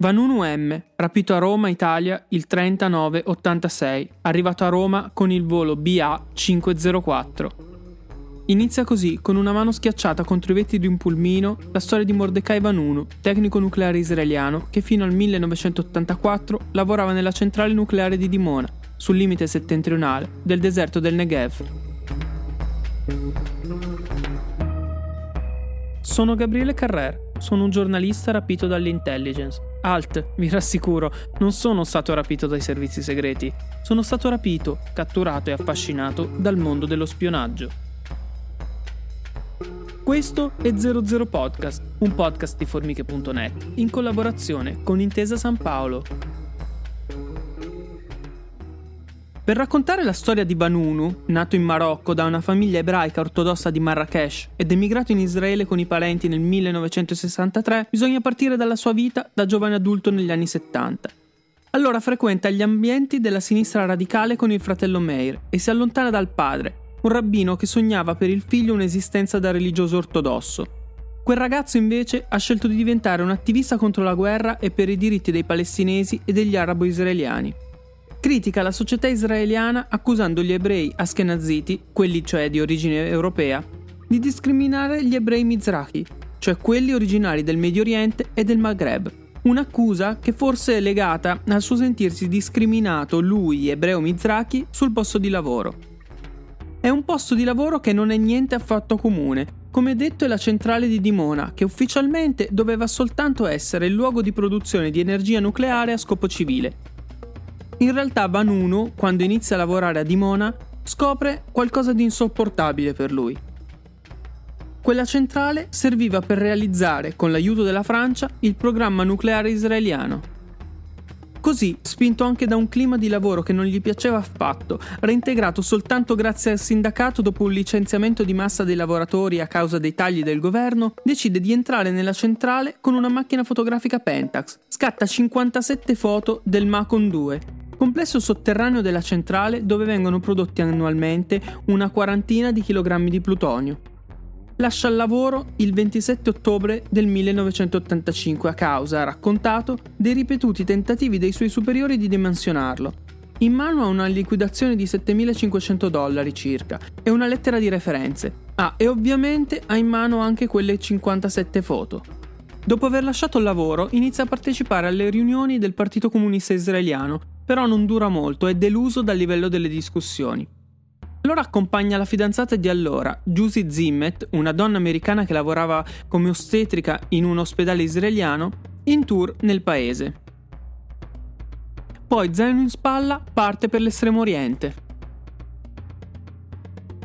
Vanunu M, rapito a Roma, Italia il 39-86, arrivato a Roma con il volo BA 504. Inizia così, con una mano schiacciata contro i vetri di un pulmino, la storia di Mordecai Vanunu, tecnico nucleare israeliano che fino al 1984 lavorava nella centrale nucleare di Dimona, sul limite settentrionale del deserto del Negev. Sono Gabriele Carrer, sono un giornalista rapito dall'intelligence. Alt, vi rassicuro, non sono stato rapito dai servizi segreti. Sono stato rapito, catturato e affascinato dal mondo dello spionaggio. Questo è 00 Podcast, un podcast di formiche.net, in collaborazione con Intesa San Paolo. Per raccontare la storia di Banunu, nato in Marocco da una famiglia ebraica ortodossa di Marrakesh ed emigrato in Israele con i parenti nel 1963, bisogna partire dalla sua vita da giovane adulto negli anni 70. Allora frequenta gli ambienti della sinistra radicale con il fratello Meir e si allontana dal padre, un rabbino che sognava per il figlio un'esistenza da religioso ortodosso. Quel ragazzo invece ha scelto di diventare un attivista contro la guerra e per i diritti dei palestinesi e degli arabo-israeliani critica la società israeliana accusando gli ebrei askenaziti, quelli cioè di origine europea, di discriminare gli ebrei mizrahi, cioè quelli originari del Medio Oriente e del Maghreb. Un'accusa che forse è legata al suo sentirsi discriminato lui, ebreo mizrahi, sul posto di lavoro. È un posto di lavoro che non è niente affatto comune, come detto è la centrale di Dimona, che ufficialmente doveva soltanto essere il luogo di produzione di energia nucleare a scopo civile, in realtà Vanunu, quando inizia a lavorare a Dimona, scopre qualcosa di insopportabile per lui. Quella centrale serviva per realizzare, con l'aiuto della Francia, il programma nucleare israeliano. Così, spinto anche da un clima di lavoro che non gli piaceva affatto, reintegrato soltanto grazie al sindacato dopo un licenziamento di massa dei lavoratori a causa dei tagli del governo, decide di entrare nella centrale con una macchina fotografica Pentax. Scatta 57 foto del Macon 2 complesso sotterraneo della centrale dove vengono prodotti annualmente una quarantina di chilogrammi di plutonio. Lascia il lavoro il 27 ottobre del 1985 a causa, raccontato, dei ripetuti tentativi dei suoi superiori di dimensionarlo. In mano ha una liquidazione di 7.500 dollari circa e una lettera di referenze. Ah, e ovviamente ha in mano anche quelle 57 foto. Dopo aver lasciato il lavoro, inizia a partecipare alle riunioni del Partito Comunista Israeliano però non dura molto, è deluso dal livello delle discussioni. Allora accompagna la fidanzata di allora, Juicy Zimmet, una donna americana che lavorava come ostetrica in un ospedale israeliano, in tour nel paese. Poi zaino in spalla parte per l'estremo oriente.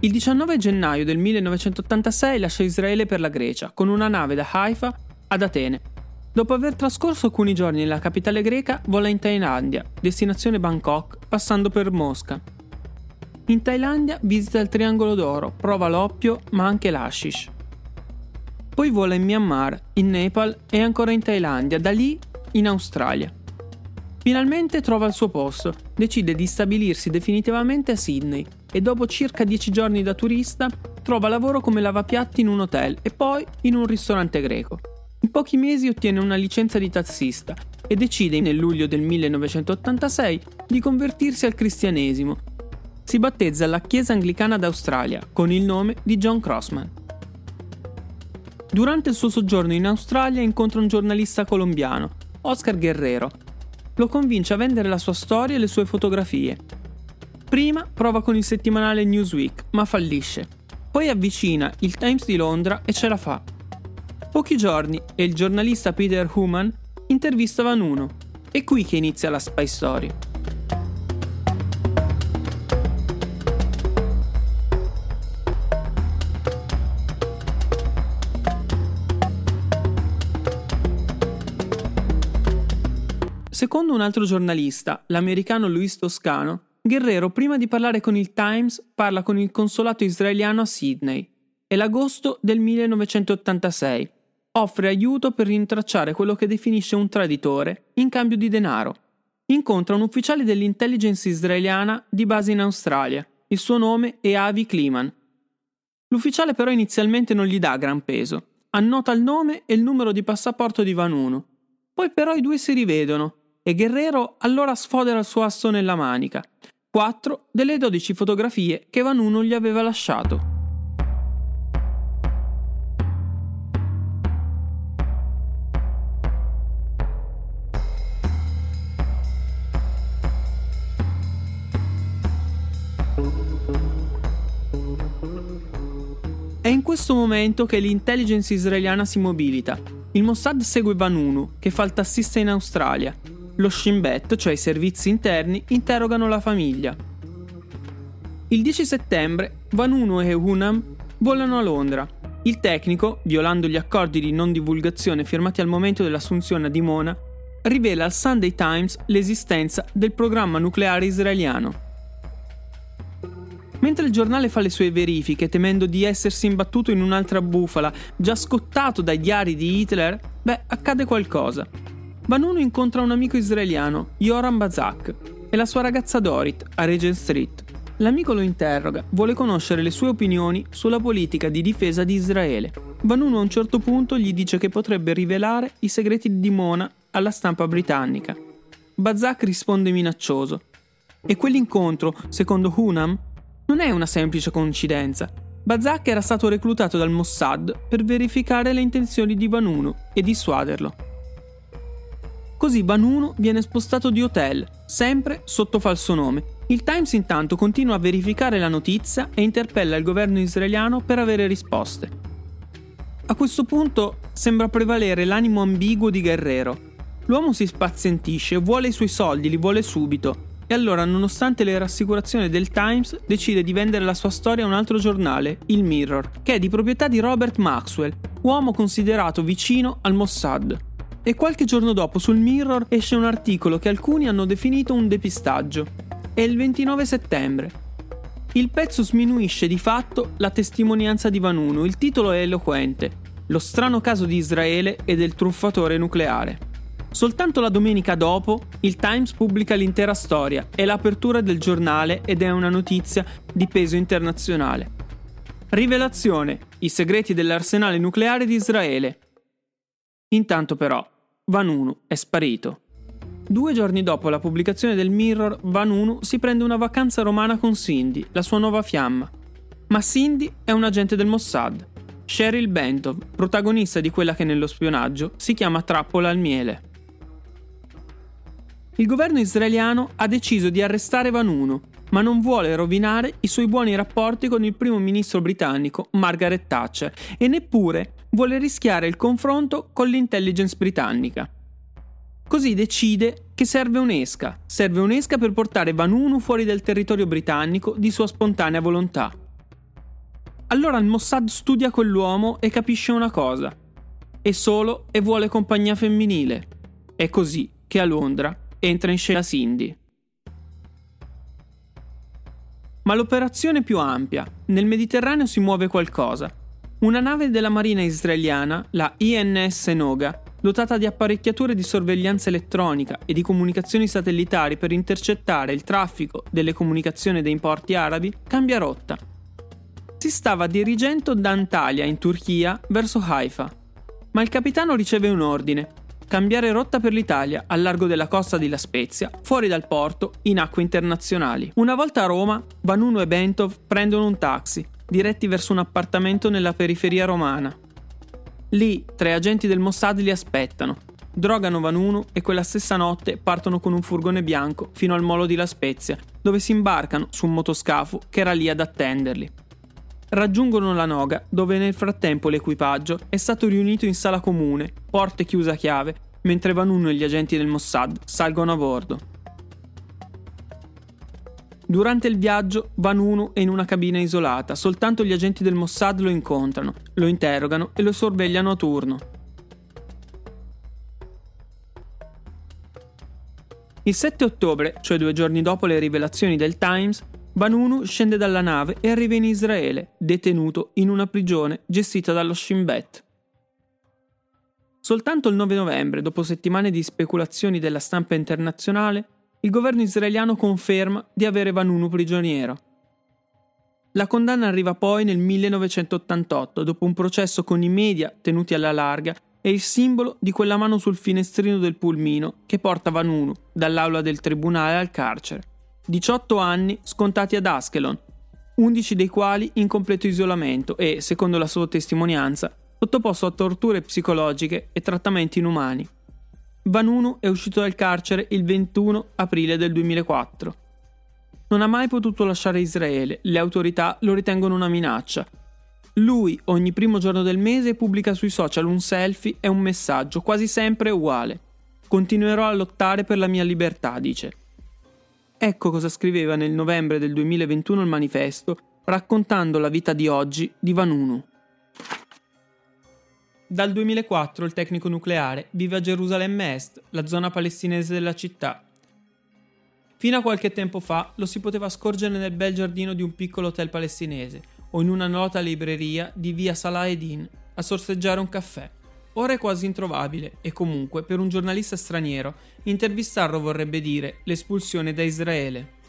Il 19 gennaio del 1986 lascia Israele per la Grecia con una nave da Haifa ad Atene Dopo aver trascorso alcuni giorni nella capitale greca, vola in Thailandia, destinazione Bangkok, passando per Mosca. In Thailandia visita il Triangolo d'Oro, prova l'oppio ma anche l'ashish. Poi vola in Myanmar, in Nepal e ancora in Thailandia, da lì in Australia. Finalmente trova il suo posto, decide di stabilirsi definitivamente a Sydney e dopo circa 10 giorni da turista trova lavoro come lavapiatti in un hotel e poi in un ristorante greco. In pochi mesi ottiene una licenza di tassista e decide nel luglio del 1986 di convertirsi al cristianesimo. Si battezza alla Chiesa Anglicana d'Australia con il nome di John Crossman. Durante il suo soggiorno in Australia incontra un giornalista colombiano, Oscar Guerrero. Lo convince a vendere la sua storia e le sue fotografie. Prima prova con il settimanale Newsweek, ma fallisce. Poi avvicina il Times di Londra e ce la fa Pochi giorni e il giornalista Peter Human intervista Van Uno. È qui che inizia la spy story. Secondo un altro giornalista, l'americano Luis Toscano, Guerrero prima di parlare con il Times parla con il consolato israeliano a Sydney. È l'agosto del 1986. Offre aiuto per rintracciare quello che definisce un traditore in cambio di denaro. Incontra un ufficiale dell'intelligence israeliana di base in Australia. Il suo nome è Avi Kliman. L'ufficiale però inizialmente non gli dà gran peso. Annota il nome e il numero di passaporto di Vanuno. Poi però i due si rivedono e Guerrero allora sfodera il suo asso nella manica. Quattro delle dodici fotografie che Vanuno gli aveva lasciato. Questo momento che l'intelligence israeliana si mobilita. Il Mossad segue Vanunu, che fa il tassista in Australia. Lo Shin Bet, cioè i servizi interni, interrogano la famiglia. Il 10 settembre, Vanunu e Hunam volano a Londra. Il tecnico, violando gli accordi di non divulgazione firmati al momento dell'assunzione a Dimona, rivela al Sunday Times l'esistenza del programma nucleare israeliano. Mentre il giornale fa le sue verifiche, temendo di essersi imbattuto in un'altra bufala, già scottato dai diari di Hitler, beh, accade qualcosa. Vanunu incontra un amico israeliano, Yoram Bazak, e la sua ragazza Dorit, a Regent Street. L'amico lo interroga, vuole conoscere le sue opinioni sulla politica di difesa di Israele. Vanunu a un certo punto gli dice che potrebbe rivelare i segreti di Dimona alla stampa britannica. Bazak risponde minaccioso. E quell'incontro, secondo Hunam, non è una semplice coincidenza. Bazak era stato reclutato dal Mossad per verificare le intenzioni di Vanuno e dissuaderlo. Così Vanuno viene spostato di hotel, sempre sotto falso nome. Il Times intanto continua a verificare la notizia e interpella il governo israeliano per avere risposte. A questo punto sembra prevalere l'animo ambiguo di Guerrero. L'uomo si spazientisce, vuole i suoi soldi, li vuole subito, e allora, nonostante le rassicurazioni del Times, decide di vendere la sua storia a un altro giornale, il Mirror, che è di proprietà di Robert Maxwell, uomo considerato vicino al Mossad. E qualche giorno dopo sul Mirror esce un articolo che alcuni hanno definito un depistaggio. È il 29 settembre. Il pezzo sminuisce di fatto la testimonianza di Vanuno, il titolo è eloquente, Lo strano caso di Israele e del truffatore nucleare. Soltanto la domenica dopo, il Times pubblica l'intera storia e l'apertura del giornale ed è una notizia di peso internazionale. Rivelazione: i segreti dell'arsenale nucleare di Israele. Intanto però, Vanunu è sparito. Due giorni dopo la pubblicazione del Mirror, Vanunu si prende una vacanza romana con Cindy, la sua nuova fiamma. Ma Cindy è un agente del Mossad. Cheryl Bentov, protagonista di quella che nello spionaggio si chiama Trappola al miele il governo israeliano ha deciso di arrestare Vanunu, ma non vuole rovinare i suoi buoni rapporti con il primo ministro britannico Margaret Thatcher e neppure vuole rischiare il confronto con l'intelligence britannica. Così decide che serve un'esca, serve un'esca per portare Vanunu fuori dal territorio britannico di sua spontanea volontà. Allora il Mossad studia quell'uomo e capisce una cosa. È solo e vuole compagnia femminile. È così che a Londra entra in scena Cindy. Ma l'operazione è più ampia. Nel Mediterraneo si muove qualcosa. Una nave della marina israeliana, la INS Noga, dotata di apparecchiature di sorveglianza elettronica e di comunicazioni satellitari per intercettare il traffico delle comunicazioni dei porti arabi, cambia rotta. Si stava dirigendo da Antalya in Turchia verso Haifa, ma il capitano riceve un ordine cambiare rotta per l'Italia, al largo della costa di La Spezia, fuori dal porto, in acque internazionali. Una volta a Roma, Vanuno e Bentov prendono un taxi, diretti verso un appartamento nella periferia romana. Lì, tre agenti del Mossad li aspettano, drogano Vanuno e quella stessa notte partono con un furgone bianco fino al molo di La Spezia, dove si imbarcano su un motoscafo che era lì ad attenderli raggiungono la Noga, dove nel frattempo l'equipaggio è stato riunito in sala comune, porte chiuse a chiave, mentre Vanunu e gli agenti del Mossad salgono a bordo. Durante il viaggio, Vanunu è in una cabina isolata, soltanto gli agenti del Mossad lo incontrano, lo interrogano e lo sorvegliano a turno. Il 7 ottobre, cioè due giorni dopo le rivelazioni del Times, Vanunu scende dalla nave e arriva in Israele, detenuto in una prigione gestita dallo Shin Bet. Soltanto il 9 novembre, dopo settimane di speculazioni della stampa internazionale, il governo israeliano conferma di avere Vanunu prigioniero. La condanna arriva poi nel 1988, dopo un processo con i media tenuti alla larga e il simbolo di quella mano sul finestrino del pulmino che porta Vanunu dall'aula del tribunale al carcere. 18 anni scontati ad Askelon, 11 dei quali in completo isolamento e, secondo la sua testimonianza, sottoposto a torture psicologiche e trattamenti inumani. Vanunu è uscito dal carcere il 21 aprile del 2004. Non ha mai potuto lasciare Israele, le autorità lo ritengono una minaccia. Lui ogni primo giorno del mese pubblica sui social un selfie e un messaggio quasi sempre uguale. Continuerò a lottare per la mia libertà, dice. Ecco cosa scriveva nel novembre del 2021 il manifesto, raccontando la vita di oggi di Vanunu. Dal 2004 il tecnico nucleare vive a Gerusalemme Est, la zona palestinese della città. Fino a qualche tempo fa lo si poteva scorgere nel bel giardino di un piccolo hotel palestinese o in una nota libreria di via Salah Edin a sorseggiare un caffè. Ora è quasi introvabile e comunque per un giornalista straniero intervistarlo vorrebbe dire l'espulsione da Israele.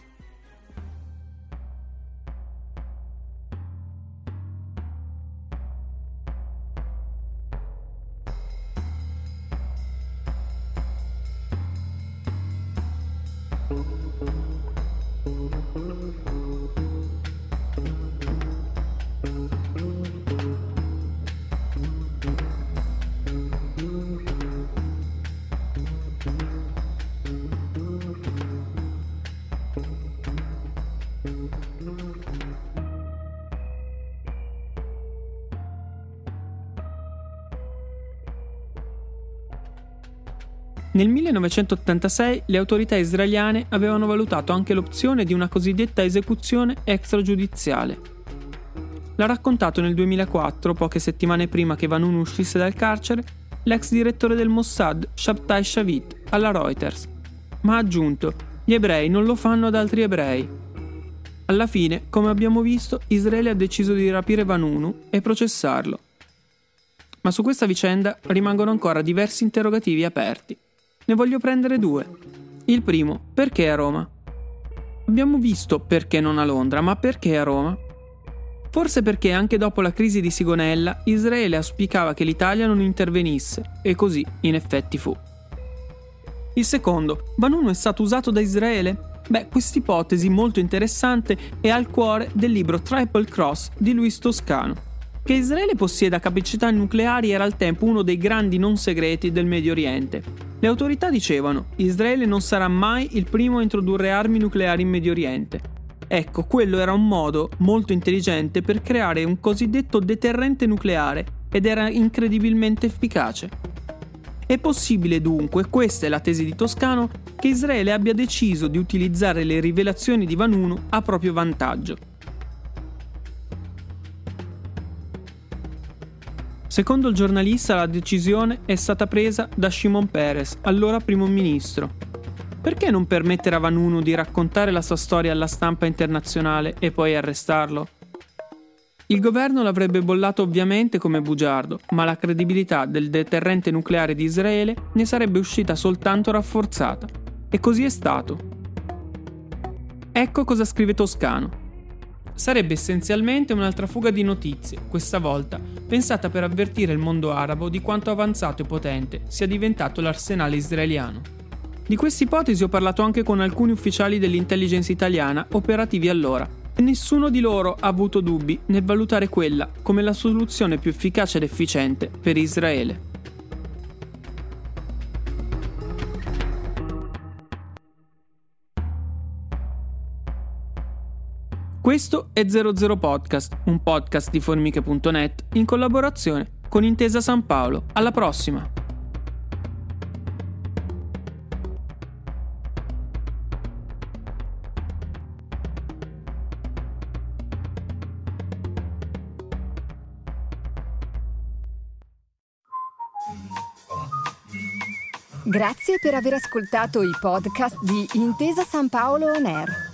Nel 1986 le autorità israeliane avevano valutato anche l'opzione di una cosiddetta esecuzione extragiudiziale. L'ha raccontato nel 2004, poche settimane prima che Vanun uscisse dal carcere, l'ex direttore del Mossad, Shabtai Shavit, alla Reuters. Ma ha aggiunto, gli ebrei non lo fanno ad altri ebrei. Alla fine, come abbiamo visto, Israele ha deciso di rapire Vanunu e processarlo. Ma su questa vicenda rimangono ancora diversi interrogativi aperti. Ne voglio prendere due. Il primo, perché a Roma? Abbiamo visto perché non a Londra, ma perché a Roma? Forse perché anche dopo la crisi di Sigonella Israele auspicava che l'Italia non intervenisse, e così in effetti fu. Il secondo, Vanunu è stato usato da Israele? Beh, quest'ipotesi molto interessante è al cuore del libro Triple Cross di Luis Toscano. Che Israele possieda capacità nucleari era al tempo uno dei grandi non segreti del Medio Oriente le autorità dicevano Israele non sarà mai il primo a introdurre armi nucleari in Medio Oriente. Ecco, quello era un modo molto intelligente per creare un cosiddetto deterrente nucleare ed era incredibilmente efficace. È possibile dunque, questa è la tesi di Toscano, che Israele abbia deciso di utilizzare le rivelazioni di Vanunu a proprio vantaggio. Secondo il giornalista la decisione è stata presa da Shimon Peres, allora primo ministro. Perché non permettere a Vanunu di raccontare la sua storia alla stampa internazionale e poi arrestarlo? Il governo l'avrebbe bollato ovviamente come bugiardo, ma la credibilità del deterrente nucleare di Israele ne sarebbe uscita soltanto rafforzata. E così è stato. Ecco cosa scrive Toscano sarebbe essenzialmente un'altra fuga di notizie, questa volta pensata per avvertire il mondo arabo di quanto avanzato e potente sia diventato l'arsenale israeliano. Di questa ipotesi ho parlato anche con alcuni ufficiali dell'intelligence italiana operativi allora, e nessuno di loro ha avuto dubbi nel valutare quella come la soluzione più efficace ed efficiente per Israele. Questo è 00 Podcast, un podcast di formiche.net in collaborazione con Intesa San Paolo. Alla prossima! Grazie per aver ascoltato i podcast di Intesa San Paolo On Air.